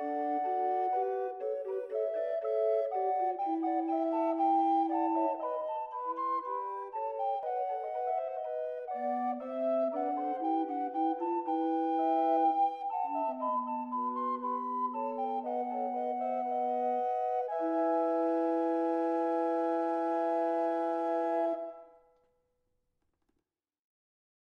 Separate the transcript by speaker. Speaker 1: Música